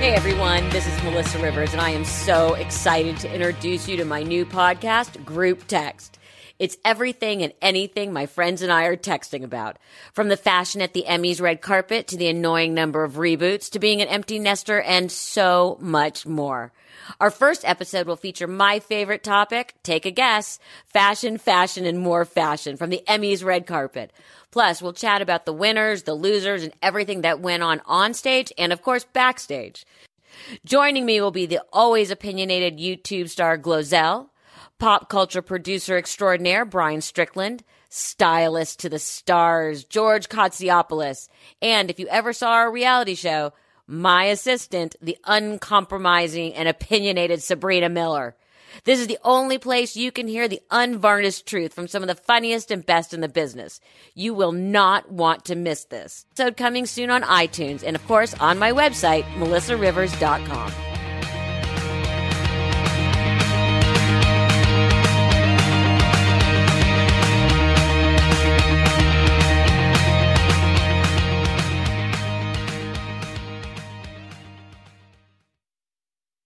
Hey everyone, this is Melissa Rivers, and I am so excited to introduce you to my new podcast, Group Text. It's everything and anything my friends and I are texting about. From the fashion at the Emmys red carpet to the annoying number of reboots to being an empty nester and so much more. Our first episode will feature my favorite topic. Take a guess. Fashion, fashion, and more fashion from the Emmys red carpet. Plus, we'll chat about the winners, the losers, and everything that went on on stage and of course backstage. Joining me will be the always opinionated YouTube star Glozell, pop culture producer extraordinaire Brian Strickland, stylist to the stars George Kotsiopoulos, and if you ever saw our reality show, my assistant, the uncompromising and opinionated Sabrina Miller. This is the only place you can hear the unvarnished truth from some of the funniest and best in the business. You will not want to miss this. So coming soon on iTunes and of course on my website, melissarivers.com.